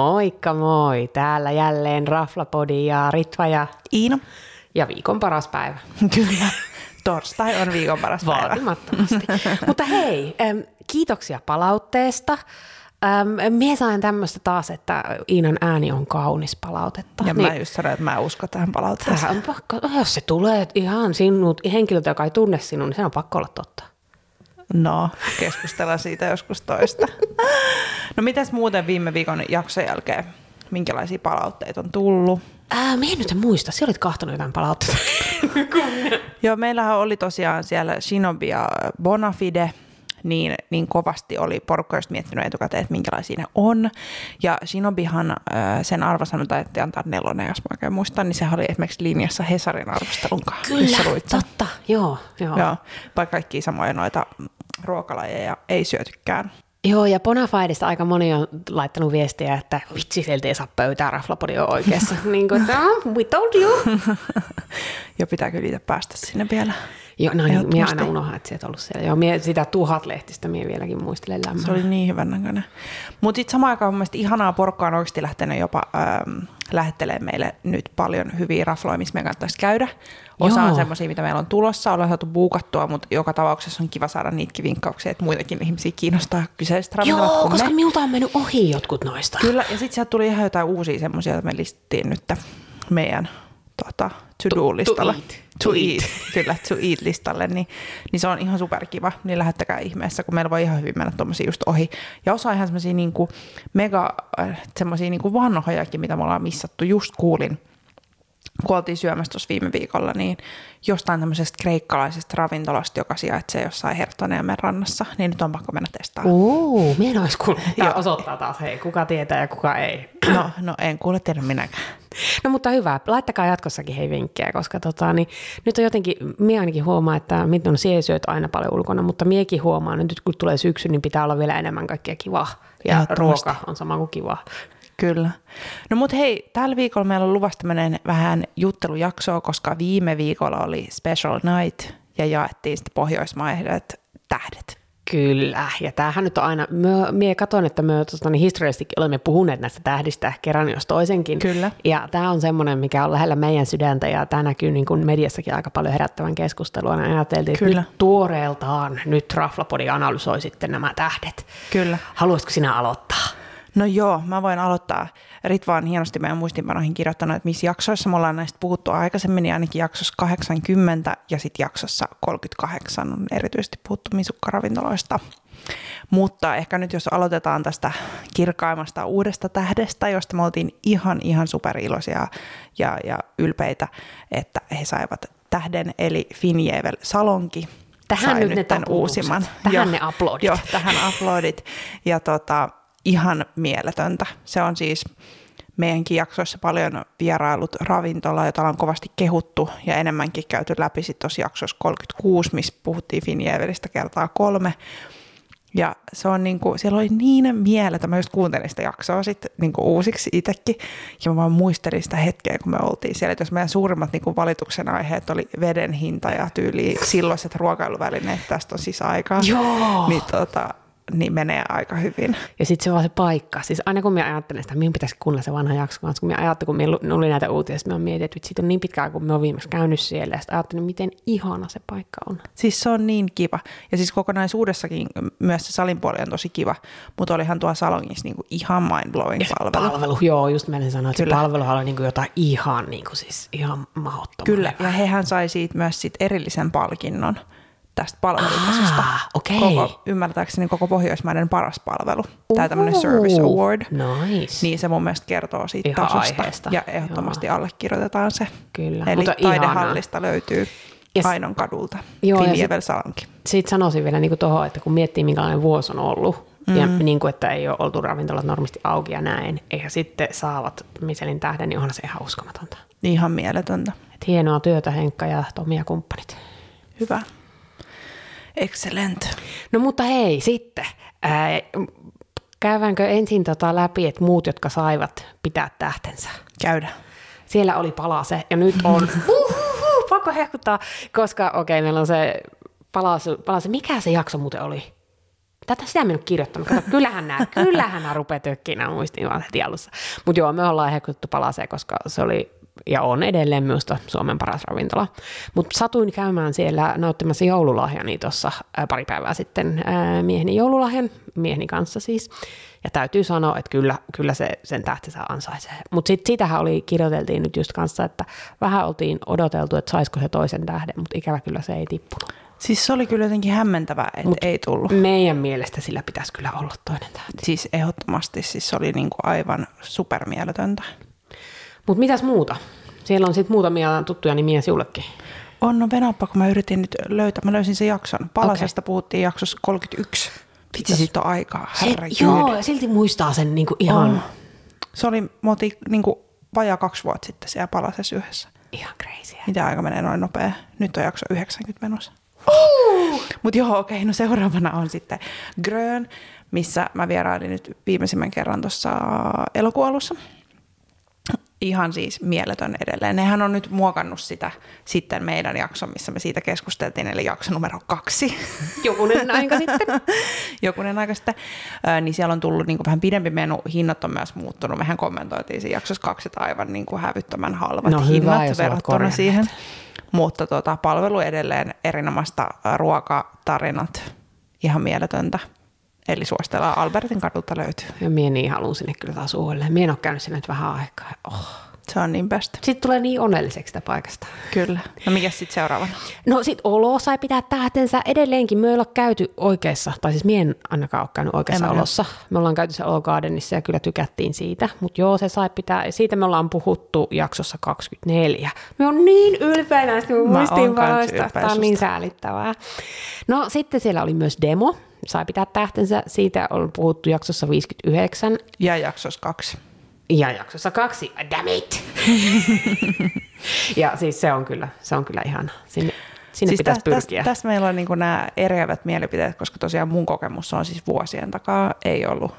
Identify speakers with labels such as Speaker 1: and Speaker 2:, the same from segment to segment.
Speaker 1: Moikka moi! Täällä jälleen Raflapodi ja Ritva ja,
Speaker 2: Iino.
Speaker 1: ja viikon paras päivä.
Speaker 2: Kyllä. Torstai on viikon paras päivä.
Speaker 1: Vaatimattomasti. Mutta hei, kiitoksia palautteesta. Mie sain tämmöistä taas, että Iinan ääni on kaunis palautetta.
Speaker 2: Ja mä just sanoin, että mä uskon tähän palautteeseen.
Speaker 1: Tähän on pakko, jos se tulee ihan sinut, henkilöltä, joka ei tunne sinun, niin se on pakko olla totta.
Speaker 2: No, keskustellaan siitä joskus toista. No mitäs muuten viime viikon jakson jälkeen? Minkälaisia palautteita on tullut?
Speaker 1: Ää, nyt en muista, sä olit kahtonut jotain palautteita.
Speaker 2: Joo, meillähän oli tosiaan siellä Shinobi ja Bonafide, niin, niin kovasti oli porukka just miettinyt etukäteen, että minkälaisia ne on. Ja Shinobihan sen arvosanut taidettiin antaa nelonen, jos mä oikein muistan, niin sehän oli esimerkiksi linjassa Hesarin arvostelun kanssa.
Speaker 1: Kyllä, totta, joo. Joo.
Speaker 2: Joo, vaikka kaikki samoja noita ruokalajeja ei syötykään.
Speaker 1: Joo, ja Bonafidesta aika moni on laittanut viestiä, että vitsi, sieltä ei saa pöytää, Raflapodi on oikeassa. niin kuin, että "Ah, we told you.
Speaker 2: Ja pitää kyllä itse päästä sinne vielä.
Speaker 1: Joo, no niin, minä aina unohan, että sieltä ollut siellä. Joo, mie sitä tuhat lehtistä minä vieläkin muistelen lämmöllä.
Speaker 2: Se oli niin hyvän näköinen. Mutta sitten samaan aikaan mun ihanaa porukkaa on oikeasti lähtenyt jopa ähm, lähettelee meille nyt paljon hyviä rafloja, missä meidän kannattaisi käydä. Osa
Speaker 1: Joo.
Speaker 2: on semmoisia, mitä meillä on tulossa, ollaan saatu buukattua, mutta joka tapauksessa on kiva saada niitäkin vinkkauksia, että muitakin ihmisiä kiinnostaa kyseiset ravintolat
Speaker 1: Joo, koska
Speaker 2: me.
Speaker 1: minulta on mennyt ohi jotkut noista.
Speaker 2: Kyllä, ja sitten sieltä tuli ihan jotain uusia semmoisia, joita me listettiin nyt meidän tota, to-do-listalla.
Speaker 1: to eat.
Speaker 2: To
Speaker 1: To
Speaker 2: eat. Kyllä, to eat-listalle, niin, niin se on ihan superkiva. Niin lähettäkää ihmeessä, kun meillä voi ihan hyvin mennä tuommoisia just ohi. Ja osa ihan semmoisia niinku mega, äh, semmoisia niinku vanhojakin, mitä me ollaan missattu. Just kuulin, kun oltiin syömässä tuossa viime viikolla, niin jostain tämmöisestä kreikkalaisesta ravintolasta, joka sijaitsee jossain Hertoniemen rannassa, niin nyt on pakko mennä testaamaan.
Speaker 1: Uu, minä en olisi kuullut.
Speaker 2: Joo.
Speaker 1: osoittaa taas, hei, kuka tietää ja kuka ei.
Speaker 2: No, no en kuule tiedä minäkään.
Speaker 1: No mutta hyvä, laittakaa jatkossakin hei vinkkejä, koska tota, niin, nyt on jotenkin, minä ainakin huomaan, että no, sie syöt aina paljon ulkona, mutta miekin huomaan, että nyt kun tulee syksy, niin pitää olla vielä enemmän kaikkea kivaa. Ja ruoka on sama kuin kivaa.
Speaker 2: Kyllä. No mut hei, tällä viikolla meillä on luvassa tämmöinen vähän juttelujaksoa, koska viime viikolla oli Special Night ja jaettiin sitten pohjoismaiset tähdet.
Speaker 1: Kyllä, ja tämähän nyt on aina, mie katson, että me tota, niin historiallisestikin olemme puhuneet näistä tähdistä kerran jos toisenkin.
Speaker 2: Kyllä.
Speaker 1: Ja tämä on semmoinen, mikä on lähellä meidän sydäntä, ja tämä näkyy niin kuin mediassakin aika paljon herättävän keskustelua. Ja ajateltiin, että
Speaker 2: Kyllä.
Speaker 1: nyt tuoreeltaan nyt Raflapodi analysoi sitten nämä tähdet.
Speaker 2: Kyllä.
Speaker 1: Haluaisitko sinä aloittaa?
Speaker 2: No joo, mä voin aloittaa. Ritva on hienosti meidän muistinpanoihin kirjoittanut, että missä jaksoissa me ollaan näistä puhuttu aikaisemmin, niin ainakin jaksossa 80 ja sitten jaksossa 38 on erityisesti puhuttu misukkaravintoloista. Mutta ehkä nyt jos aloitetaan tästä kirkaimmasta uudesta tähdestä, josta me oltiin ihan ihan superiloisia ja, ja ylpeitä, että he saivat tähden, eli Finjevel Salonki.
Speaker 1: Tähän
Speaker 2: sai
Speaker 1: nyt ne
Speaker 2: tämän uusimman.
Speaker 1: Tähän
Speaker 2: Joo,
Speaker 1: ne aplodit.
Speaker 2: Joo, tähän aplodit. Ja tota, ihan mieletöntä. Se on siis meidänkin jaksoissa paljon vierailut ravintola, jota on kovasti kehuttu ja enemmänkin käyty läpi sitten tuossa jaksossa 36, missä puhuttiin Finjevelistä kertaa kolme. Ja se on niinku, siellä oli niin mieletön, mä just kuuntelin sitä jaksoa sitten niinku uusiksi itsekin, ja mä vaan muistelin sitä hetkeä, kun me oltiin siellä, että jos meidän suurimmat niinku valituksen aiheet oli veden hinta ja tyyli silloiset ruokailuvälineet, tästä on siis aikaa,
Speaker 1: Joo.
Speaker 2: niin, tota, niin menee aika hyvin.
Speaker 1: Ja sitten se vaan se paikka. Siis aina kun minä ajattelen sitä, minun pitäisi kuunnella se vanha jakso, kanssa, kun minä ajattelin, kun minä oli näitä uutisia, minä mietin, että siitä on niin pitkään, kun minä olen viimeksi käynyt siellä, ja sitten ajattelin, miten ihana se paikka on.
Speaker 2: Siis se on niin kiva. Ja siis kokonaisuudessakin myös se salin puoli on tosi kiva, mutta olihan tuo salongissa niinku ihan mind-blowing palvelu.
Speaker 1: Palvelu, joo, just menin sanoa, että
Speaker 2: Kyllä.
Speaker 1: se palveluhan oli niinku jotain ihan, niinku siis ihan mahdottoman
Speaker 2: Kyllä, ja hehän sai siitä myös sit erillisen palkinnon tästä palvelutasosta.
Speaker 1: Ah, okei.
Speaker 2: Koko, ymmärtääkseni koko Pohjoismaiden paras palvelu. Tämä tämmöinen Service Award.
Speaker 1: Nice.
Speaker 2: Niin se mun mielestä kertoo siitä
Speaker 1: Ihan
Speaker 2: tasosta.
Speaker 1: aiheesta,
Speaker 2: Ja ehdottomasti allekirjoitetaan se.
Speaker 1: Kyllä,
Speaker 2: Eli
Speaker 1: mutta ihanaa.
Speaker 2: taidehallista löytyy
Speaker 1: Ja s-
Speaker 2: Ainon kadulta.
Speaker 1: Joo,
Speaker 2: Finjevel.
Speaker 1: Sitten sanoisin vielä niin tuohon, että kun miettii, minkälainen vuosi on ollut, mm. ja niin kuin, että ei ole oltu ravintolat normisti auki ja näin, eikä sitten saavat Michelin tähden, niin onhan se ihan uskomatonta.
Speaker 2: Ihan mieletöntä.
Speaker 1: Et hienoa työtä Henkka ja Tomi ja kumppanit.
Speaker 2: Hyvä. Excellent.
Speaker 1: No mutta hei, sitten. Ää, käydäänkö ensin tota läpi, että muut, jotka saivat pitää tähtensä?
Speaker 2: Käydä.
Speaker 1: Siellä oli palase ja nyt on uhuhu, pakko hehkuttaa, koska okei, okay, meillä on se palase, palase. Mikä se jakso muuten oli? Tätä sitä minä en ole kirjoittanut. Kato, kyllähän nämä, kyllähän nämä rupeaa tökkinä muistiin vaan heti alussa. Mutta joo, me ollaan hehkutettu palaseen, koska se oli ja on edelleen minusta Suomen paras ravintola. Mutta satuin käymään siellä nauttimassa joululahjani tuossa pari päivää sitten ää, mieheni joululahjan, mieheni kanssa siis. Ja täytyy sanoa, että kyllä, kyllä se sen tähtensä ansaitsee. Mutta sitten sitähän oli, kirjoiteltiin nyt just kanssa, että vähän oltiin odoteltu, että saisiko se toisen tähden, mutta ikävä kyllä se ei tippunut.
Speaker 2: Siis se oli kyllä jotenkin hämmentävää, että Mut ei tullut.
Speaker 1: Meidän mielestä sillä pitäisi kyllä olla toinen tähti.
Speaker 2: Siis ehdottomasti, siis se oli niinku aivan supermieletöntä.
Speaker 1: Mutta mitäs muuta? Siellä on sitten muutamia tuttuja nimiä sinullekin.
Speaker 2: On, no venappa, kun mä yritin nyt löytää, mä löysin sen jakson. Palasesta okay. puhuttiin jaksossa 31. Vitsi, siitä on aikaa, herra
Speaker 1: Se, Joo, ja silti muistaa sen niinku ihan... Oh.
Speaker 2: Se oli, me oltiin niinku vajaa kaksi vuotta sitten siellä Palasessa yhdessä.
Speaker 1: Ihan crazy.
Speaker 2: Mitä aika menee noin nopea? Nyt on jakso 90 menossa. Mutta joo, okei, okay, no seuraavana on sitten Grön, missä mä vierailin nyt viimeisimmän kerran tuossa elokuun alussa ihan siis mieletön edelleen. Nehän on nyt muokannut sitä sitten meidän jakson, missä me siitä keskusteltiin, eli jakso numero kaksi.
Speaker 1: Jokunen aika sitten.
Speaker 2: Jokunen aika sitten. Ö, niin siellä on tullut niin kuin vähän pidempi menu, hinnat on myös muuttunut. Mehän kommentoitiin siinä jaksossa kaksi, että aivan niin kuin hävyttömän halvat no, hinnat hyvä, verrattuna siihen. Mutta tota, palvelu edelleen erinomaista ruokatarinat, ihan mieletöntä. Eli suositellaan Albertin kadulta löytyy.
Speaker 1: Ja minä niin haluan sinne kyllä taas uudelleen. Minä en ole käynyt sinne nyt vähän aikaa. Oh.
Speaker 2: Se on niin best.
Speaker 1: Sitten tulee niin onnelliseksi sitä paikasta.
Speaker 2: Kyllä. No mikä sitten seuraavana?
Speaker 1: No sitten olo sai pitää tähtensä. Edelleenkin me ollaan käyty oikeassa, tai siis mien ainakaan ole käynyt oikeassa en olossa. Me ollaan käyty se Olo Gardenissa ja kyllä tykättiin siitä. Mutta joo, se sai pitää. Siitä me ollaan puhuttu jaksossa 24. Me on niin ylpeä näistä muistiinpanoista. Tämä on niin säälittävää. No sitten siellä oli myös demo sai pitää tähtensä. Siitä on puhuttu jaksossa 59.
Speaker 2: Ja jaksossa kaksi.
Speaker 1: Ja jaksossa kaksi. Damn it! ja siis se on kyllä, se on kyllä ihan sinne, sinne siis pitäisi täs, pyrkiä.
Speaker 2: Tässä täs meillä on niin nämä eriävät mielipiteet, koska tosiaan mun kokemus on siis vuosien takaa ei ollut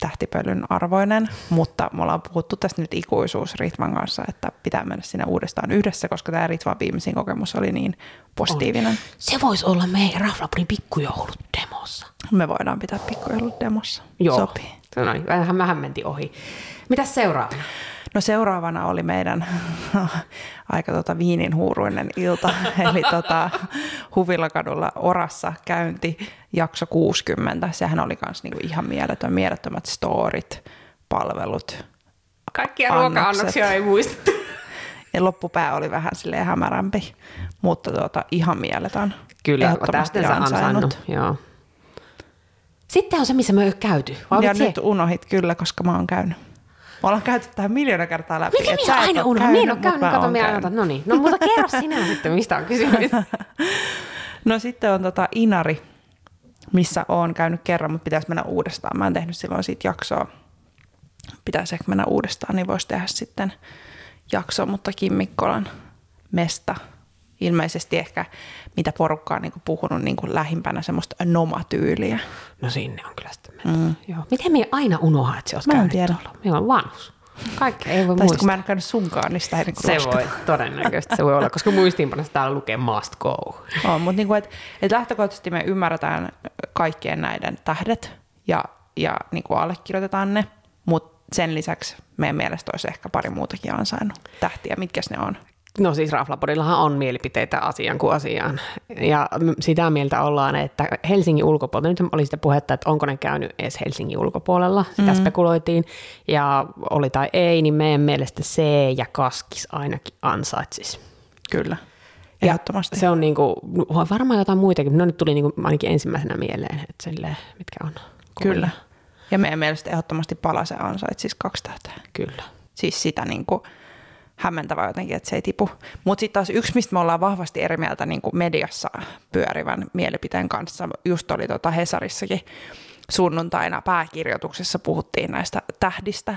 Speaker 2: tähtipölyn arvoinen, mutta me ollaan puhuttu tästä nyt ikuisuus Ritvan kanssa, että pitää mennä sinne uudestaan yhdessä, koska tämä Ritvan viimeisin kokemus oli niin positiivinen. Oli.
Speaker 1: Se voisi olla meidän Raflaprin pikkujoulut demossa.
Speaker 2: Me voidaan pitää pikkujoulut demossa.
Speaker 1: Joo. Sopii. No niin, vähän, vähän mentiin ohi. Mitäs seuraavana?
Speaker 2: No seuraavana oli meidän aika tota viinin huuruinen ilta, eli tota, Huvilakadulla Orassa käynti, jakso 60. Sehän oli myös niinku ihan mieletön, mielettömät storit, palvelut,
Speaker 1: Kaikkia ruoka-annoksia ei muistettu.
Speaker 2: Ja loppupää oli vähän silleen hämärämpi, mutta tuota, ihan mieletön.
Speaker 1: Kyllä, tästä ansainnut. Joo. Sitten on se, missä me ei ole käyty.
Speaker 2: Vai ja nyt unohit kyllä, koska mä oon käynyt. Me ollaan käyty tähän miljoona kertaa läpi.
Speaker 1: Miten minä aina unohdan? Minä en ole käynyt, kato minä ajatan. No niin, no mutta kerro sinä sitten, mistä on kysymys.
Speaker 2: no sitten on tota Inari, missä olen käynyt kerran, mutta pitäisi mennä uudestaan. Mä en tehnyt silloin siitä jaksoa. Pitäisi ehkä mennä uudestaan, niin voisi tehdä sitten jakso, mutta Kim Mikkolan mesta ilmeisesti ehkä mitä porukka on niin puhunut niin lähimpänä semmoista nomatyyliä.
Speaker 1: No sinne on kyllä sitten Mm. Joo. Miten minä aina unohdan, että se olisi käynyt tiedä. tuolla? Minä olen vanhus. Kaikkea ei voi tai muistaa.
Speaker 2: kun mä en käynyt sunkaan, niin sitä ei niin
Speaker 1: Se roskata. voi, todennäköisesti se voi olla, koska muistiinpanossa täällä lukee must go.
Speaker 2: On, mutta niin kuin, et, et lähtökohtaisesti me ymmärretään kaikkien näiden tähdet ja, ja niin kuin allekirjoitetaan ne, mutta sen lisäksi meidän mielestä olisi ehkä pari muutakin ansainnut tähtiä. Mitkä ne on?
Speaker 1: No siis Raflapodillahan on mielipiteitä asian kuin asiaan. Ja sitä mieltä ollaan, että Helsingin ulkopuolella, nyt oli sitä puhetta, että onko ne käynyt edes Helsingin ulkopuolella, sitä mm-hmm. spekuloitiin, ja oli tai ei, niin meidän mielestä C ja Kaskis ainakin ansaitsis.
Speaker 2: Kyllä. Ehdottomasti.
Speaker 1: Ja se on niinku, varmaan jotain muitakin, no nyt tuli niinku ainakin ensimmäisenä mieleen, että sille, mitkä on.
Speaker 2: Kovia. Kyllä. Ja meidän mielestä ehdottomasti Palase ansaitsisi kaksi tähteä.
Speaker 1: Kyllä.
Speaker 2: Siis sitä niinku, hämmentävä jotenkin, että se ei tipu. Mutta sitten taas yksi, mistä me ollaan vahvasti eri mieltä niin kuin mediassa pyörivän mielipiteen kanssa, just oli tota Hesarissakin sunnuntaina pääkirjoituksessa puhuttiin näistä tähdistä,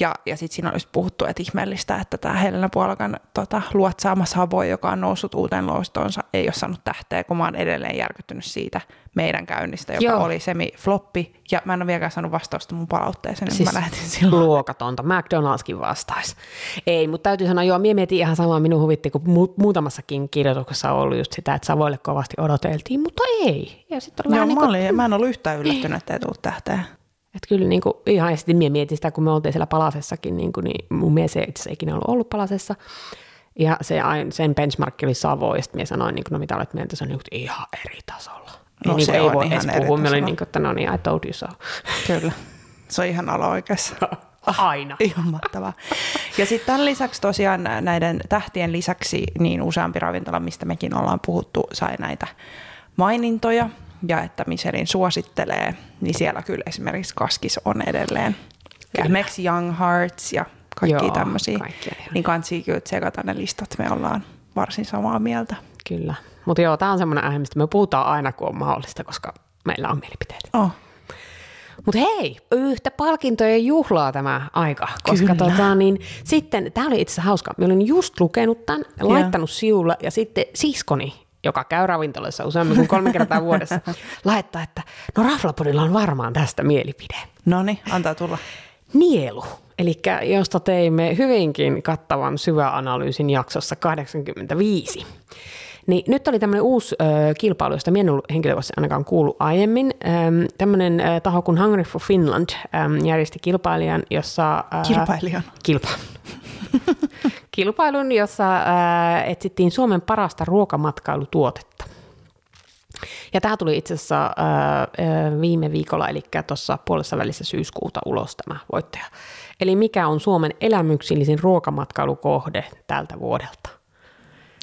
Speaker 2: Ja, ja sitten siinä olisi puhuttu, että ihmeellistä, että tämä Helena Puolakan tota, luotsaama Savoy, joka on noussut uuteen loistoonsa, ei ole saanut tähteä, kun mä oon edelleen järkyttynyt siitä meidän käynnistä, joka Joo. oli semi-floppi. Ja mä en ole vieläkään saanut vastausta mun palautteeseen, siis mä lähetin silloin.
Speaker 1: luokatonta. McDonald'skin vastaisi. Ei, mutta täytyy sanoa, joo, mie mietin ihan samaa, minun huvitti, kun mu- muutamassakin kirjoituksessa on ollut just sitä, että Savoille kovasti odoteltiin, mutta ei. Ja
Speaker 2: sit oli joo, vähän mä, niin kuin... olin, mä en ollut yhtään yllättynyt, että ei tullut tähteä.
Speaker 1: Että kyllä niin kuin, ihan ja sitten mie mietin sitä, kun me oltiin siellä palasessakin, niin, kuin, niin mun mielestä se itse ikinä ollut, ollut palasessa. Ja se, sen benchmark oli Savo, ja sitten sanoin, niin kuin, no mitä olet mieltä, se on niin kuin, ihan eri tasolla. No, niin, se ei voi edes puhua, me olin niin kuin, että no niin, I told you so.
Speaker 2: Kyllä, se on ihan ala oikeassa.
Speaker 1: Aina.
Speaker 2: Ihan mahtavaa. Ja sitten tämän lisäksi tosiaan näiden tähtien lisäksi niin useampi ravintola, mistä mekin ollaan puhuttu, sai näitä mainintoja ja että Michelin suosittelee, niin siellä kyllä esimerkiksi Kaskis on edelleen. Esimerkiksi Young Hearts ja kaikki tämmöisiä. Niin kansi kyllä tsekata ne listat, me ollaan varsin samaa mieltä.
Speaker 1: Kyllä. Mutta joo, tämä on semmoinen aihe, mistä me puhutaan aina, kun on mahdollista, koska meillä on mielipiteet.
Speaker 2: Oh.
Speaker 1: Mutta hei, yhtä palkintojen juhlaa tämä aika, koska tota, niin, sitten, tämä oli itse asiassa hauska, mä olin just lukenut tämän, laittanut siulla ja sitten siskoni joka käy ravintolassa useammin kuin kolme kertaa vuodessa, laittaa, että no Raflapodilla on varmaan tästä mielipide.
Speaker 2: No niin, antaa tulla.
Speaker 1: Nielu, eli josta teimme hyvinkin kattavan syväanalyysin jaksossa 85. Niin nyt oli tämmöinen uusi ö, kilpailu, josta minä en ollut henkilökohtaisesti ainakaan kuullut aiemmin. tämmöinen ö, taho kuin Hungry for Finland ö, järjesti kilpailijan, jossa...
Speaker 2: Ö, kilpailijan?
Speaker 1: Kilpa. kilpailun, jossa ää, etsittiin Suomen parasta ruokamatkailutuotetta. Ja tämä tuli itse asiassa viime viikolla, eli tuossa puolessa välissä syyskuuta ulos tämä voittaja. Eli mikä on Suomen elämyksillisin ruokamatkailukohde tältä vuodelta?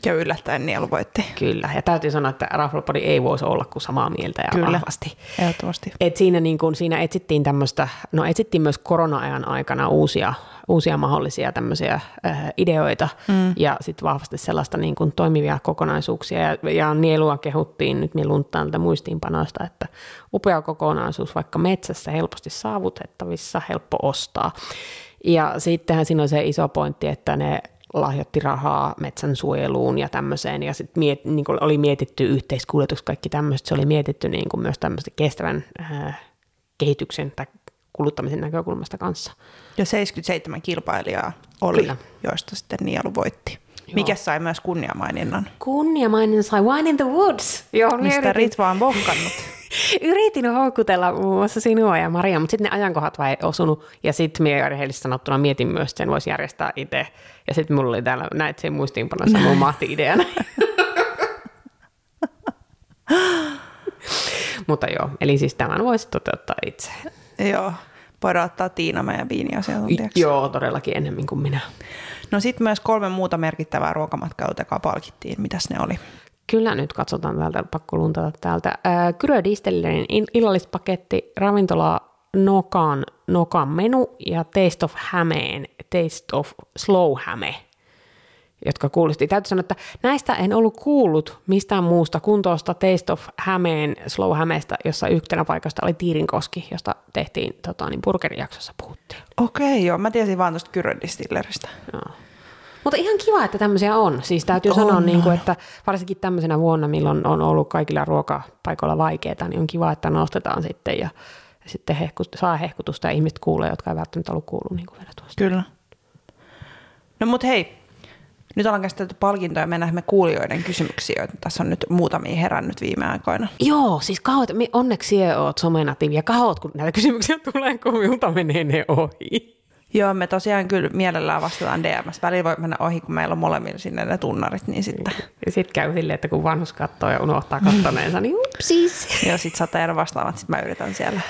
Speaker 2: Ja yllättäen Nielu voitti.
Speaker 1: Kyllä, ja täytyy sanoa, että Rafflepodi ei voisi olla kuin samaa mieltä ja
Speaker 2: Kyllä,
Speaker 1: vahvasti.
Speaker 2: ehdottomasti.
Speaker 1: Et siinä, niin kun, siinä etsittiin tämmöistä, no etsittiin myös korona-ajan aikana uusia, uusia mahdollisia tämmöisiä äh, ideoita mm. ja sitten vahvasti sellaista niin kuin toimivia kokonaisuuksia. Ja, ja Nielua kehuttiin nyt mieluuntaan tätä muistiinpanoista, että upea kokonaisuus, vaikka metsässä helposti saavutettavissa, helppo ostaa. Ja sittenhän siinä on se iso pointti, että ne lahjoitti rahaa metsän suojeluun ja tämmöiseen, ja sitten miet, niin oli mietitty yhteiskuljetus, kaikki tämmöistä, se oli mietitty niin kuin myös tämmöistä kestävän äh, kehityksen tai kuluttamisen näkökulmasta kanssa.
Speaker 2: Ja 77 kilpailijaa oli, Kyllä. joista sitten Nielu voitti. Joo. Mikä sai myös kunniamaininnan?
Speaker 1: Kunniamaininnan sai Wine in the Woods.
Speaker 2: Joo, Mistä Ritva on vohkannut.
Speaker 1: Yritin houkutella muun muassa sinua ja Maria, mutta sitten ne ajankohdat vai ei osunut. Ja sitten minä rehellisesti sanottuna mietin myös, että sen voisi järjestää itse. Ja sitten mulla oli täällä näitä sen muistiinpanossa mun mahti-ideana. mutta joo, eli siis tämän voisi toteuttaa itse.
Speaker 2: Joo, voidaan ottaa Tiina meidän viiniasiantuntijaksi.
Speaker 1: Joo, todellakin enemmän kuin minä.
Speaker 2: No sitten myös kolme muuta merkittävää ruokamatkailua, palkittiin. Mitäs ne oli?
Speaker 1: Kyllä nyt katsotaan täältä, pakko luntata täältä. Kyrö Distillerin illallispaketti, ravintola Nokan, Nokan menu ja Taste of Hämeen, Taste of Slow Häme, jotka kuulosti. Täytyy sanoa, että näistä en ollut kuullut mistään muusta kuin tuosta Taste of Hämeen, Slow Hämeestä, jossa yhtenä paikasta oli Tiirinkoski, josta tehtiin tota, niin burgerijaksossa puhuttiin.
Speaker 2: Okei, joo. Mä tiesin vaan tuosta Kyrö Distilleristä.
Speaker 1: Joo. Mutta ihan kiva, että tämmöisiä on. Siis täytyy on. sanoa, niin kuin, että varsinkin tämmöisenä vuonna, milloin on ollut kaikilla ruokapaikoilla vaikeaa, niin on kiva, että nostetaan sitten ja, ja sitten hehkut, saa hehkutusta ja ihmiset kuulee, jotka ei välttämättä ollut kuullut niin kuin vielä tuosta.
Speaker 2: Kyllä. No mutta hei, nyt ollaan käsitelty palkintoja ja mennään me kuulijoiden kysymyksiä, joita tässä on nyt muutamia herännyt viime aikoina.
Speaker 1: Joo, siis kauat, onneksi oot somenatiivi ja kauat, kun näitä kysymyksiä tulee, kun minulta menee ne ohi.
Speaker 2: Joo, me tosiaan kyllä mielellään vastataan DMS. Välillä voi mennä ohi, kun meillä on molemmilla sinne ne tunnarit, niin sitten...
Speaker 1: Ja sitten käy silleen, että kun vanhus katsoo ja unohtaa kattoneensa, niin upsis.
Speaker 2: Joo, sitten jäädä vastaamaan, sitten mä yritän siellä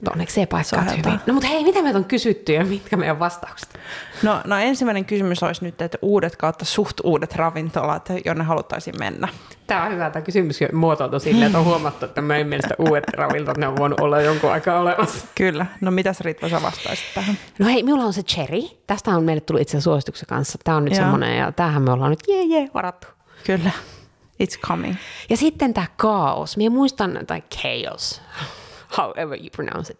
Speaker 1: mutta onneksi se paikka hyvin. No mutta hei, mitä meitä on kysytty ja mitkä meidän vastaukset?
Speaker 2: No, no ensimmäinen kysymys olisi nyt, että uudet kautta suht uudet ravintolat, jonne haluttaisiin mennä.
Speaker 1: Tämä on hyvä, tämä kysymys muotoiltu silleen, että on huomattu, että meidän mielestä uudet ravintolat, ne on voinut olla jonkun aikaa olemassa.
Speaker 2: Kyllä. No mitäs Ritva sä vastaisit tähän?
Speaker 1: No hei, minulla on se cherry. Tästä on meille tullut itse suosituksen kanssa. Tämä on nyt Joo. semmoinen, ja tämähän me ollaan nyt jee jee varattu.
Speaker 2: Kyllä. It's coming.
Speaker 1: Ja sitten tämä kaos. Minä muistan, tai chaos however you pronounce it.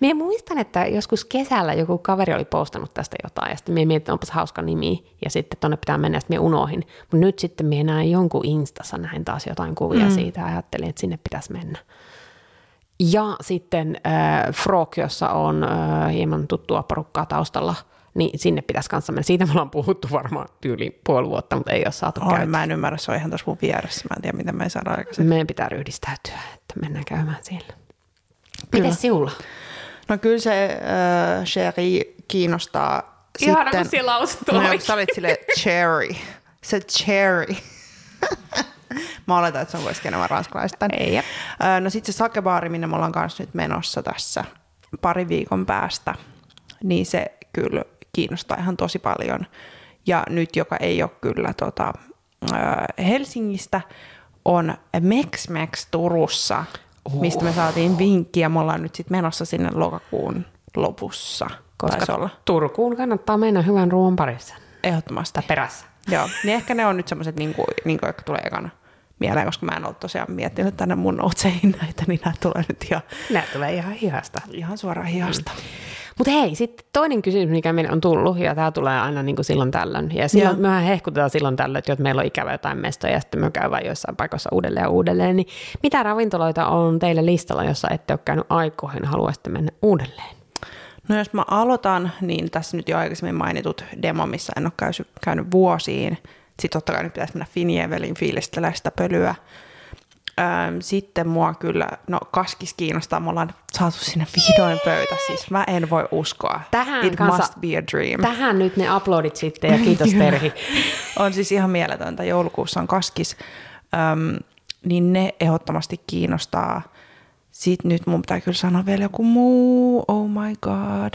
Speaker 1: Minä muistan, että joskus kesällä joku kaveri oli postannut tästä jotain, ja sitten minä mietin, että onpas hauska nimi, ja sitten tuonne pitää mennä, ja sitten minä unohin. Mutta nyt sitten minä näin jonkun Instassa, näin taas jotain kuvia mm. siitä, ja ajattelin, että sinne pitäisi mennä. Ja sitten äh, Frog, jossa on äh, hieman tuttua porukkaa taustalla, niin sinne pitäisi kanssa mennä. Siitä me ollaan puhuttu varmaan tyyli puoli vuotta, mutta ei ole saatu
Speaker 2: Oi,
Speaker 1: käytyä.
Speaker 2: mä en ymmärrä, se on ihan tässä mun vieressä. Mä en tiedä, miten me ei saada aikaisemmin.
Speaker 1: Meidän pitää ryhdistäytyä, että mennään käymään siellä.
Speaker 2: Kyllä.
Speaker 1: Miten sinulla?
Speaker 2: No kyllä se äh, Sherry kiinnostaa
Speaker 1: Ihana,
Speaker 2: sitten.
Speaker 1: kun siellä lausut
Speaker 2: No, sä olit sille cherry. Se cherry. Mä oletan, että se on kuitenkin enemmän ranskalaista.
Speaker 1: Ei, jep.
Speaker 2: Ö, No sitten se sakebaari, minne me ollaan kanssa nyt menossa tässä pari viikon päästä, niin se kyllä kiinnostaa ihan tosi paljon. Ja nyt, joka ei ole kyllä tota, ö, Helsingistä, on Mex Mex Turussa, mistä me saatiin vinkkiä. Me ollaan nyt sitten menossa sinne lokakuun lopussa. Koska olla.
Speaker 1: Turkuun kannattaa mennä hyvän ruoan parissa.
Speaker 2: Ehdottomasti.
Speaker 1: Tai perässä.
Speaker 2: Joo, niin ehkä ne on nyt semmoiset, niin kuin, niin kuin, jotka tulee ekana mieleen, koska mä en ole tosiaan miettinyt tänne mun noutseihin näitä, niin nämä tulee nyt ihan,
Speaker 1: Nämä tulee ihan hihasta.
Speaker 2: ihan suoraan hihasta.
Speaker 1: Mutta hei, sitten toinen kysymys, mikä meille on tullut, ja tämä tulee aina niin kuin silloin tällöin. Ja silloin,
Speaker 2: Joo.
Speaker 1: mehän hehkutetaan silloin tällöin, että meillä on ikävä jotain mestoja, ja sitten me käydään joissain paikoissa uudelleen ja uudelleen. Niin mitä ravintoloita on teille listalla, jossa ette ole käynyt aikoihin, haluaisitte mennä uudelleen?
Speaker 2: No jos mä aloitan, niin tässä nyt jo aikaisemmin mainitut demo, missä en ole käynyt, käynyt vuosiin. Sitten totta kai nyt pitäisi mennä Finjevelin fiilistelemään sitä pölyä. Öm, sitten mua kyllä, no kaskis kiinnostaa, me ollaan saatu sinne vihdoin pöytä, siis mä en voi uskoa.
Speaker 1: Tähän
Speaker 2: It
Speaker 1: kanssa-
Speaker 2: must be a dream.
Speaker 1: Tähän nyt ne uploadit sitten, ja kiitos Terhi.
Speaker 2: on siis ihan mieletöntä. Joulukuussa on kaskis, Öm, niin ne ehdottomasti kiinnostaa. Sitten nyt mun pitää kyllä sanoa vielä joku muu. Oh my god.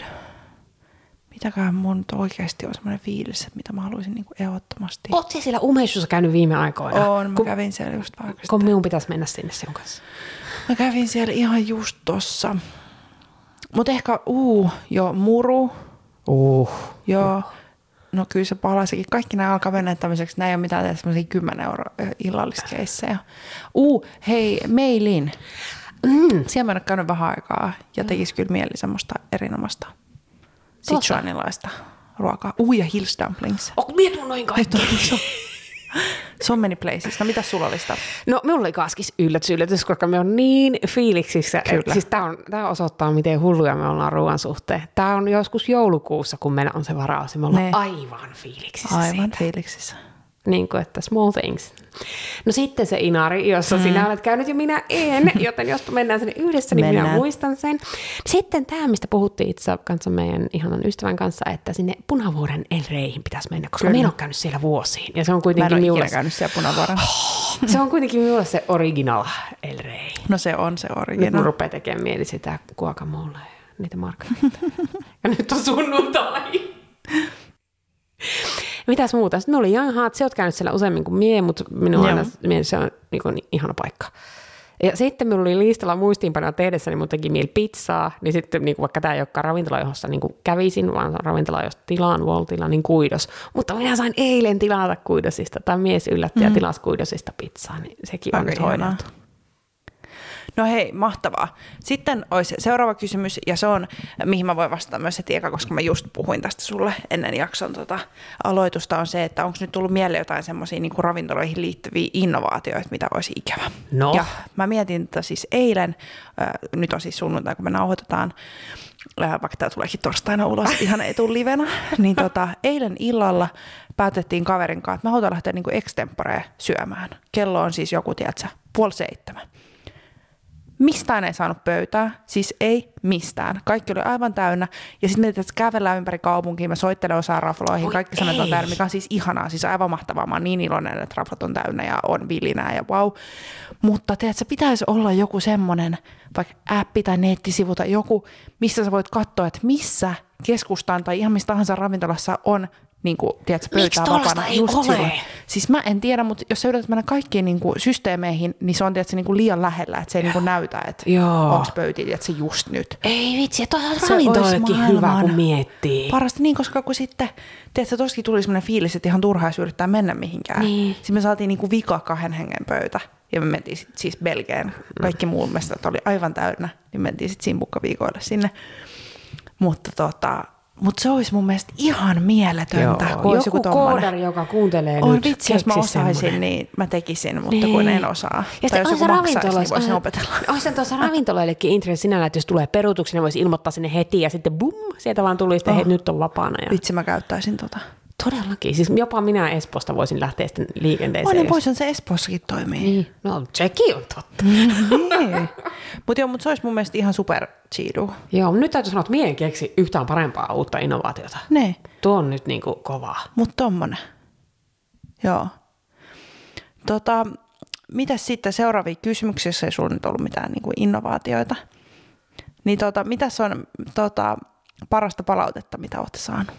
Speaker 2: Mitäköhän mun oikeasti on semmoinen fiilis, että mitä mä haluaisin niinku ehdottomasti.
Speaker 1: Oot sä siellä umeissussa käynyt viime aikoina?
Speaker 2: on, mä
Speaker 1: kun,
Speaker 2: kävin siellä just vaikka.
Speaker 1: kun minun pitäisi mennä sinne sinun kanssa.
Speaker 2: Mä kävin siellä ihan just tossa. Mutta ehkä, uu, jo muru.
Speaker 1: Uh.
Speaker 2: Joo. No kyllä se palasikin. Kaikki nämä alkaa mennä tämmöiseksi. Nämä ei ole mitään semmoisia 10 euro illalliskeissejä. Uu, hei, Meilin.
Speaker 1: Mm.
Speaker 2: Siellä mä en ole käynyt vähän aikaa ja tekisi kyllä mieli semmoista erinomaista sichuanilaista ruokaa. Uu, ja Hills Dumplings.
Speaker 1: Oh, mietin noin kaikki.
Speaker 2: So many places. No mitä sulla oli sitä?
Speaker 1: No minulla oli kaskis yllätys, yllätys, koska me on niin fiiliksissä.
Speaker 2: Kyllä.
Speaker 1: Siis tämä, on, tämä osoittaa, miten hulluja me ollaan ruoan suhteen. Tämä on joskus joulukuussa, kun meillä on se varaus, me ollaan
Speaker 2: Ne.
Speaker 1: aivan fiiliksissä
Speaker 2: Aivan
Speaker 1: siitä.
Speaker 2: fiiliksissä.
Speaker 1: Niin kuin, että small things. No sitten se Inari, jossa mm. sinä olet käynyt ja minä en, joten jos mennään sinne yhdessä, niin minä
Speaker 2: Mennään.
Speaker 1: muistan sen. Sitten tämä, mistä puhuttiin itse kanssa meidän ihanan ystävän kanssa, että sinne Punavuoren El Reihin pitäisi mennä, koska
Speaker 2: Kyllä.
Speaker 1: minä olen käynyt siellä vuosiin. Ja se on kuitenkin minulle,
Speaker 2: käynyt siellä punavuoren.
Speaker 1: se on kuitenkin minulle se original El Rei.
Speaker 2: No se on se
Speaker 1: Nyt
Speaker 2: original.
Speaker 1: rupeaa tekemään mieli sitä guacamole ja niitä margarita. ja nyt on sunnuntai. Mitäs muuta? Sitten me oli Young Heart, sä oot käynyt siellä useammin kuin mie, mutta minun aina mie- se on niin kuin, ihana paikka. Ja sitten minulla oli listalla muistiinpanoja tehdessä, niin mun teki mieli pizzaa, niin sitten niin kuin vaikka tämä ei olekaan ravintola, jossa niin kuin kävisin, vaan on ravintola, josta tilaan Voltilla, niin kuidos. Mutta minä sain eilen tilata kuidosista, tai mies yllätti ja tilasi kuidosista pizzaa, niin sekin on
Speaker 2: Aika
Speaker 1: nyt
Speaker 2: ihanaa.
Speaker 1: hoidettu.
Speaker 2: No hei, mahtavaa. Sitten olisi seuraava kysymys, ja se on, mihin mä voin vastata myös heti eka, koska mä just puhuin tästä sulle ennen jakson tota, aloitusta, on se, että onko nyt tullut mieleen jotain semmoisia niin ravintoloihin liittyviä innovaatioita, mitä olisi ikävä.
Speaker 1: No.
Speaker 2: Ja mä mietin tätä siis eilen, äh, nyt on siis sunnuntai, kun me nauhoitetaan, äh, vaikka tämä tuleekin torstaina ulos, ihan ei tule livenä, niin tota, eilen illalla päätettiin kaverin kanssa, että me halutaan lähteä niin extemporeen syömään. Kello on siis joku, tiedätkö, puoli seitsemän. Mistään ei saanut pöytää, siis ei mistään. Kaikki oli aivan täynnä. Ja sitten me että kävellään ympäri kaupunkia, mä soittelen osaan rafloihin,
Speaker 1: Oi
Speaker 2: kaikki että on täynnä, mikä on siis ihanaa, siis aivan mahtavaa. Mä oon niin iloinen, että raflot on täynnä ja on vilinää ja wow. Mutta tiedätkö, pitäisi olla joku semmoinen, vaikka appi tai nettisivu tai joku, missä sä voit katsoa, että missä keskustaan tai ihan missä tahansa ravintolassa on niin kuin, tiedätkö, pöytää vapaana
Speaker 1: ei ole?
Speaker 2: silloin. Siis mä en tiedä, mutta jos sä yrität mennä kaikkiin niin kuin, systeemeihin, niin se on tiedätkö, niin kuin liian lähellä, että se ei niin kuin, näytä, että
Speaker 1: Joo.
Speaker 2: onko pöytiä tiedätkö, just nyt.
Speaker 1: Ei vitsi, että on
Speaker 2: Se olisi
Speaker 1: hyvä, kun miettii.
Speaker 2: Parasta niin, koska kun sitten, tiedätkö, tossakin tuli sellainen fiilis, että ihan turhaa yrittää mennä mihinkään.
Speaker 1: Niin.
Speaker 2: Sitten me saatiin niin kuin vika kahden hengen pöytä. Ja me mentiin sit, siis Belgeen. Kaikki muun mestat oli aivan täynnä. Niin mentiin sitten simpukkaviikoille sinne. Mutta tota, mutta se olisi mun mielestä ihan mieletöntä,
Speaker 1: Joo,
Speaker 2: kun olisi
Speaker 1: joku
Speaker 2: tommonen.
Speaker 1: koodari, joka kuuntelee
Speaker 2: On
Speaker 1: nyt,
Speaker 2: vitsi, jos mä osaisin,
Speaker 1: semmonen.
Speaker 2: niin mä tekisin, mutta niin. kun en osaa.
Speaker 1: Ja
Speaker 2: tai jos joku
Speaker 1: on se
Speaker 2: maksaisi, niin voisin opetella.
Speaker 1: Olisi tuossa ravintoloillekin intressi sinällä, että jos tulee peruutuksia, niin voisi ilmoittaa sinne heti ja sitten bum, sieltä vaan tuli sitten,
Speaker 2: Oh.
Speaker 1: hei, nyt on vapaana. Ja...
Speaker 2: Vitsi, mä käyttäisin tota.
Speaker 1: Todellakin, siis jopa minä Espoosta voisin lähteä sitten liikenteeseen. Jos-
Speaker 2: voisin se Espoossakin toimii.
Speaker 1: Niin. No, sekin on totta.
Speaker 2: niin. Mutta joo, mutta se olisi mun mielestä ihan super chiidu.
Speaker 1: Joo, nyt täytyy sanoa, että mie en keksi yhtään parempaa uutta innovaatiota.
Speaker 2: Ne,
Speaker 1: Tuo on nyt niinku kovaa.
Speaker 2: mutta tommonen. Joo. Tota, mitäs sitten seuraavia kysymyksiä, jos ei sulla nyt ollut mitään niin kuin innovaatioita? Niin tota, mitäs on tota, parasta palautetta, mitä olette saanut?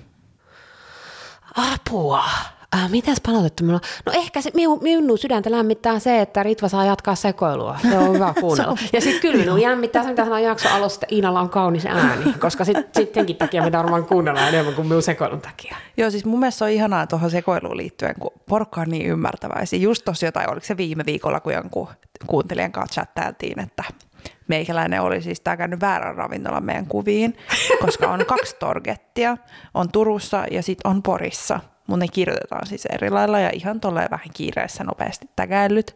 Speaker 1: Apua. Äh, mitäs palautetta minulla on? No ehkä se, minun, minun sydäntä lämmittää se, että Ritva saa jatkaa sekoilua. Se on hyvä kuunnella. ja sitten kyllä minun lämmittää se, mitä sanoo jakso alussa, että Iinalla on kaunis ääni, koska sitten sit senkin takia mitä varmaan kuunnellaan enemmän kuin minun sekoilun takia.
Speaker 2: Joo, siis mun mielestä se on ihanaa tuohon sekoiluun liittyen, kun porukka on niin ymmärtäväisiä. Just tossa jotain, oliko se viime viikolla, kun jonkun kuuntelijan kanssa chattailtiin, että meikäläinen oli siis tää käynyt väärän ravintolan meidän kuviin, koska on kaksi torgettia, on Turussa ja sitten on Porissa, mutta ne kirjoitetaan siis eri lailla ja ihan tolleen vähän kiireessä nopeasti tägäillyt,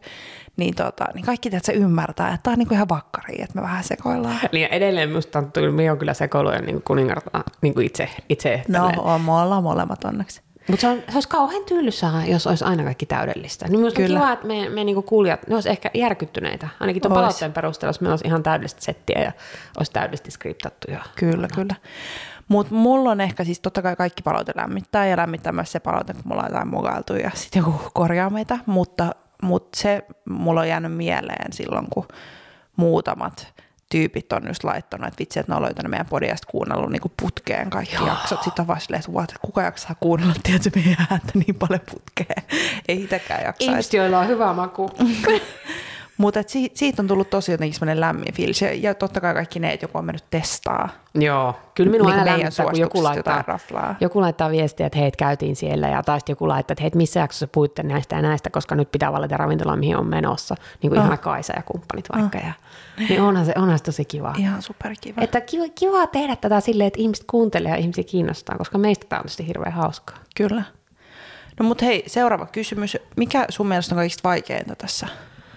Speaker 2: niin, tota, niin kaikki se ymmärtää, että tää on niinku ihan vakkari, että me vähän sekoillaan.
Speaker 1: Niin edelleen minusta on, minä on kyllä sekoilujen niin kuningarta niin itse. itse
Speaker 2: No, on, me ollaan molemmat onneksi.
Speaker 1: Mutta se, on, se olisi kauhean tylsää, jos olisi aina kaikki täydellistä. Niin minusta on
Speaker 2: Kyllä.
Speaker 1: kiva, että me, me niinku kuulijat, ne olisi ehkä järkyttyneitä. Ainakin tuon palautteen perusteella, jos meillä olisi ihan täydellistä settiä ja olisi täydellisesti skriptattu. Ja...
Speaker 2: Kyllä, kyllä. Mutta mulla on ehkä siis totta kai kaikki palaute lämmittää ja lämmittää myös se palaute, kun mulla on jotain mukailtu ja sitten joku korjaa meitä. Mutta, mutta se mulla on jäänyt mieleen silloin, kun muutamat tyypit on just laittanut, että vitsi, että ne on löytänyt meidän podiasta kuunnellut niin putkeen kaikki Joo. jaksot. Sitten on vaan silleen, että what, kuka jaksaa kuunnella, tiedätkö, meidän ääntä niin paljon putkeen. Ei itsekään jaksaisi.
Speaker 1: Ihmiset, joilla on hyvä maku.
Speaker 2: Mutta siitä, siitä on tullut tosi jotenkin semmoinen lämmin fiilis. Ja, ja totta kai kaikki ne, että joku on mennyt testaa.
Speaker 1: Joo, kyllä minua
Speaker 2: Niin
Speaker 1: aina lämmittää, kun joku laittaa,
Speaker 2: raflaa.
Speaker 1: joku laittaa viestiä, että hei, et käytiin siellä, ja taas joku laittaa, että hei, et missä jaksossa puhutte näistä ja näistä, koska nyt pitää valita ravintola, mihin on menossa, niin kuin
Speaker 2: Oh.
Speaker 1: ihana Kaisa ja kumppanit vaikka. Ja, niin onhan se, onhan se tosi kiva.
Speaker 2: Ihan superkiva.
Speaker 1: Että kiva, kiva tehdä tätä silleen, että ihmiset kuuntelee ja ihmisiä kiinnostaa, koska meistä tämä on tietysti hirveän hauskaa.
Speaker 2: Kyllä. No mutta hei, seuraava kysymys. Mikä sun mielestä on kaikista vaikeinta tässä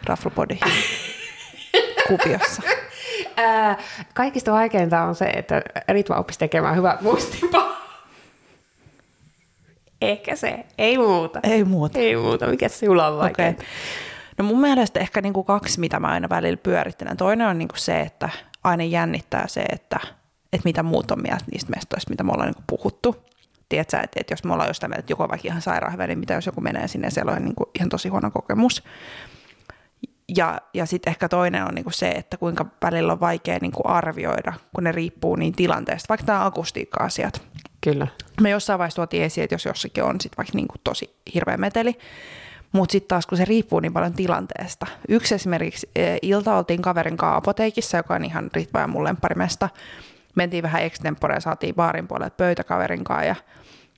Speaker 2: Raflopodin kuviossa?
Speaker 1: Ää, kaikista vaikeinta on se, että Ritva oppisi tekemään hyvät muistiinpanot. Ehkä se, ei muuta.
Speaker 2: Ei muuta.
Speaker 1: Ei muuta, mikä sinulla on vaikeinta?
Speaker 2: No mun mielestä ehkä niinku kaksi, mitä mä aina välillä pyörittelen. Toinen on niinku se, että aina jännittää se, että, että mitä muut on mieltä niistä mestoista, mitä me ollaan niinku puhuttu. Tiedätkö, että, että jos me ollaan jostain mieltä, että joku on vaikka ihan sairaan hyvä, niin mitä jos joku menee sinne ja siellä on niinku ihan tosi huono kokemus. Ja, ja sitten ehkä toinen on niinku se, että kuinka välillä on vaikea niinku arvioida, kun ne riippuu niin tilanteesta, vaikka nämä akustiikka-asiat.
Speaker 1: Kyllä.
Speaker 2: Me jossain vaiheessa tuotiin esiin, että jos jossakin on sit vaikka niinku tosi hirveä meteli, mutta sitten taas kun se riippuu niin paljon tilanteesta. Yksi esimerkiksi e, ilta oltiin kaverin kanssa apoteekissa, joka on ihan Ritva ja mun lempparimesta. Mentiin vähän extemporea, saatiin baarin puolelle pöytäkaverin kanssa ja,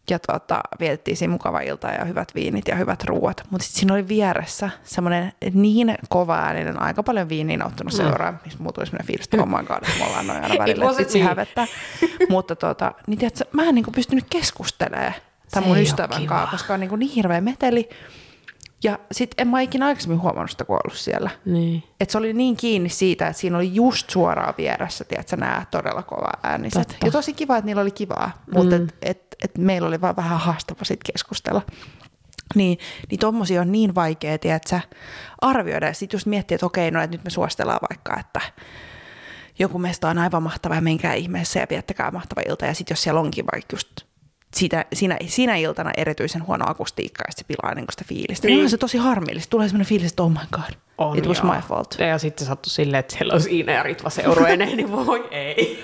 Speaker 2: ja tota, vietettiin siinä mukava ilta ja hyvät viinit ja hyvät ruuat. Mutta sitten siinä oli vieressä semmoinen niin kova ääninen, aika paljon viiniä nauttinut seuraa, mistä muutui semmoinen fiilis, että oh my god, me ollaan noin aina välillä, että
Speaker 1: me?
Speaker 2: hävettää. Mutta tota, niin tiedätkö, mä en niinku pystynyt keskustelemaan tämän mun ystävän kanssa, koska on niin, niin hirveä meteli. Ja sitten en mä ikinä aikaisemmin huomannut sitä, kun ollut siellä.
Speaker 1: Niin.
Speaker 2: Et se oli niin kiinni siitä, että siinä oli just suoraan vieressä, tiedätkö, nämä todella kova ääniset.
Speaker 1: Totta.
Speaker 2: Ja tosi kiva, että niillä oli kivaa, mutta
Speaker 1: Mm.
Speaker 2: et, et, et meillä oli vaan vähän haastava sit keskustella. Niin, niin tommosia on niin vaikea, tiedätkö, arvioida. Ja sitten just miettiä, että okei, no että nyt me suositellaan vaikka, että joku mesta on aivan mahtava ja menkää ihmeessä ja viettäkää mahtava ilta. Ja sitten jos siellä onkin vaikka just sitä, siinä, siinä iltana erityisen huono akustiikka ja se pilaa niin sitä fiilistä. Niin.
Speaker 1: Niin.
Speaker 2: on se tosi harmillista. Tulee sellainen fiilis, että oh my god,
Speaker 1: On,
Speaker 2: it was
Speaker 1: joo.
Speaker 2: my fault.
Speaker 1: Ja sitten sattui silleen, että siellä olisi Iina ja Ritva seurueineen, niin voi ei.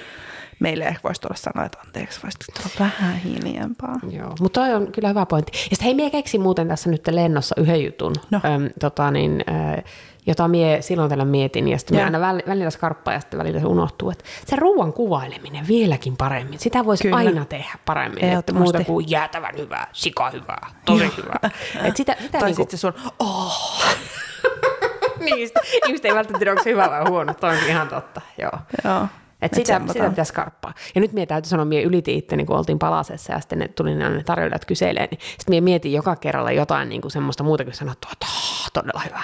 Speaker 2: Meille ehkä voisi tulla sanoa, että anteeksi, voisi tulla vähän hiljempaa.
Speaker 1: Joo, mutta toi on kyllä hyvä pointti. Ja sitten hei, mie keksin muuten tässä nyt lennossa yhden jutun,
Speaker 2: No.
Speaker 1: Öm, tota niin, äh, jota mie silloin tällä mietin, ja sitten aina väl- välillä skarppaa ja sitten välillä se unohtuu, että se ruoan kuvaileminen vieläkin paremmin, sitä voisi
Speaker 2: Kyllä.
Speaker 1: aina tehdä paremmin, että muuta kuin jäätävän hyvää, sika hyvää, tosi hyvää. Et sitä, sitä
Speaker 2: Tai
Speaker 1: niinku,
Speaker 2: sitten se sun, oh,
Speaker 1: niin, ihmiset ei välttämättä tiedä, onko se hyvä vai huono, toi onkin ihan totta, joo.
Speaker 2: joo.
Speaker 1: Et sitä, sitä pitäisi karppaa. Ja nyt mie täytyy sanoa, mie ylitin itteni, kun oltiin palasessa ja sitten ne tuli ne tarjoilijat kyselee, niin sitten mie mietin joka kerralla jotain niin kuin semmoista muuta kuin sanottua, että "Oh, todella hyvä.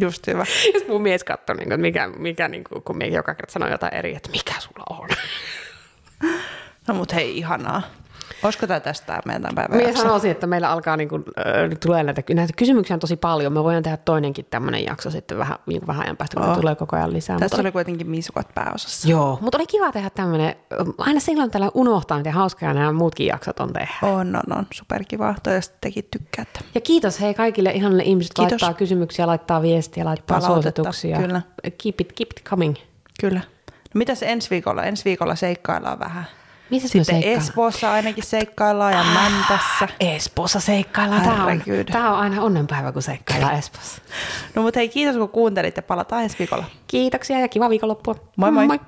Speaker 2: Just hyvä.
Speaker 1: Ja sitten mun mies katsoi, niin kuin, että mikä, mikä niin kuin, kun mie joka kerta sanoi jotain eri, että mikä sulla on.
Speaker 2: No mut hei, ihanaa. Olisiko tämä tästä meidän tämän päivän jakso?
Speaker 1: sanoisin, että meillä alkaa niin kuin, äh, tulee näitä, näitä kysymyksiä on tosi paljon. Me voidaan tehdä toinenkin tämmöinen jakso sitten vähän, niin kuin vähän ajan päästä, kun oh. tulee koko ajan lisää.
Speaker 2: Tässä oli kuitenkin misukot pääosassa.
Speaker 1: Joo, mutta oli kiva tehdä tämmöinen, aina silloin tällä unohtaa, miten hauskaa nämä muutkin jaksot on tehdä.
Speaker 2: On, on, on. Superkivaa. Toivottavasti tekin tykkäätte.
Speaker 1: Ja kiitos hei kaikille ihanille ihmisille,
Speaker 2: Kiitos.
Speaker 1: laittaa kysymyksiä, laittaa viestiä, laittaa suosituksia.
Speaker 2: kyllä.
Speaker 1: Keep it, keep it coming.
Speaker 2: Kyllä. No mitäs ensi viikolla? Ensi viikolla seikkaillaan vähän.
Speaker 1: Missä
Speaker 2: Sitten
Speaker 1: seikkaillaan?
Speaker 2: Espoossa ainakin seikkaillaan ja Mäntässä.
Speaker 1: Espoossa seikkaillaan. Tämä on, tämä on aina onnenpäivä, kun seikkaillaan Espoossa.
Speaker 2: No mutta hei, kiitos kun kuuntelit ja palataan ensi viikolla.
Speaker 1: Kiitoksia ja kiva viikonloppua.
Speaker 2: Moi moi.
Speaker 1: moi.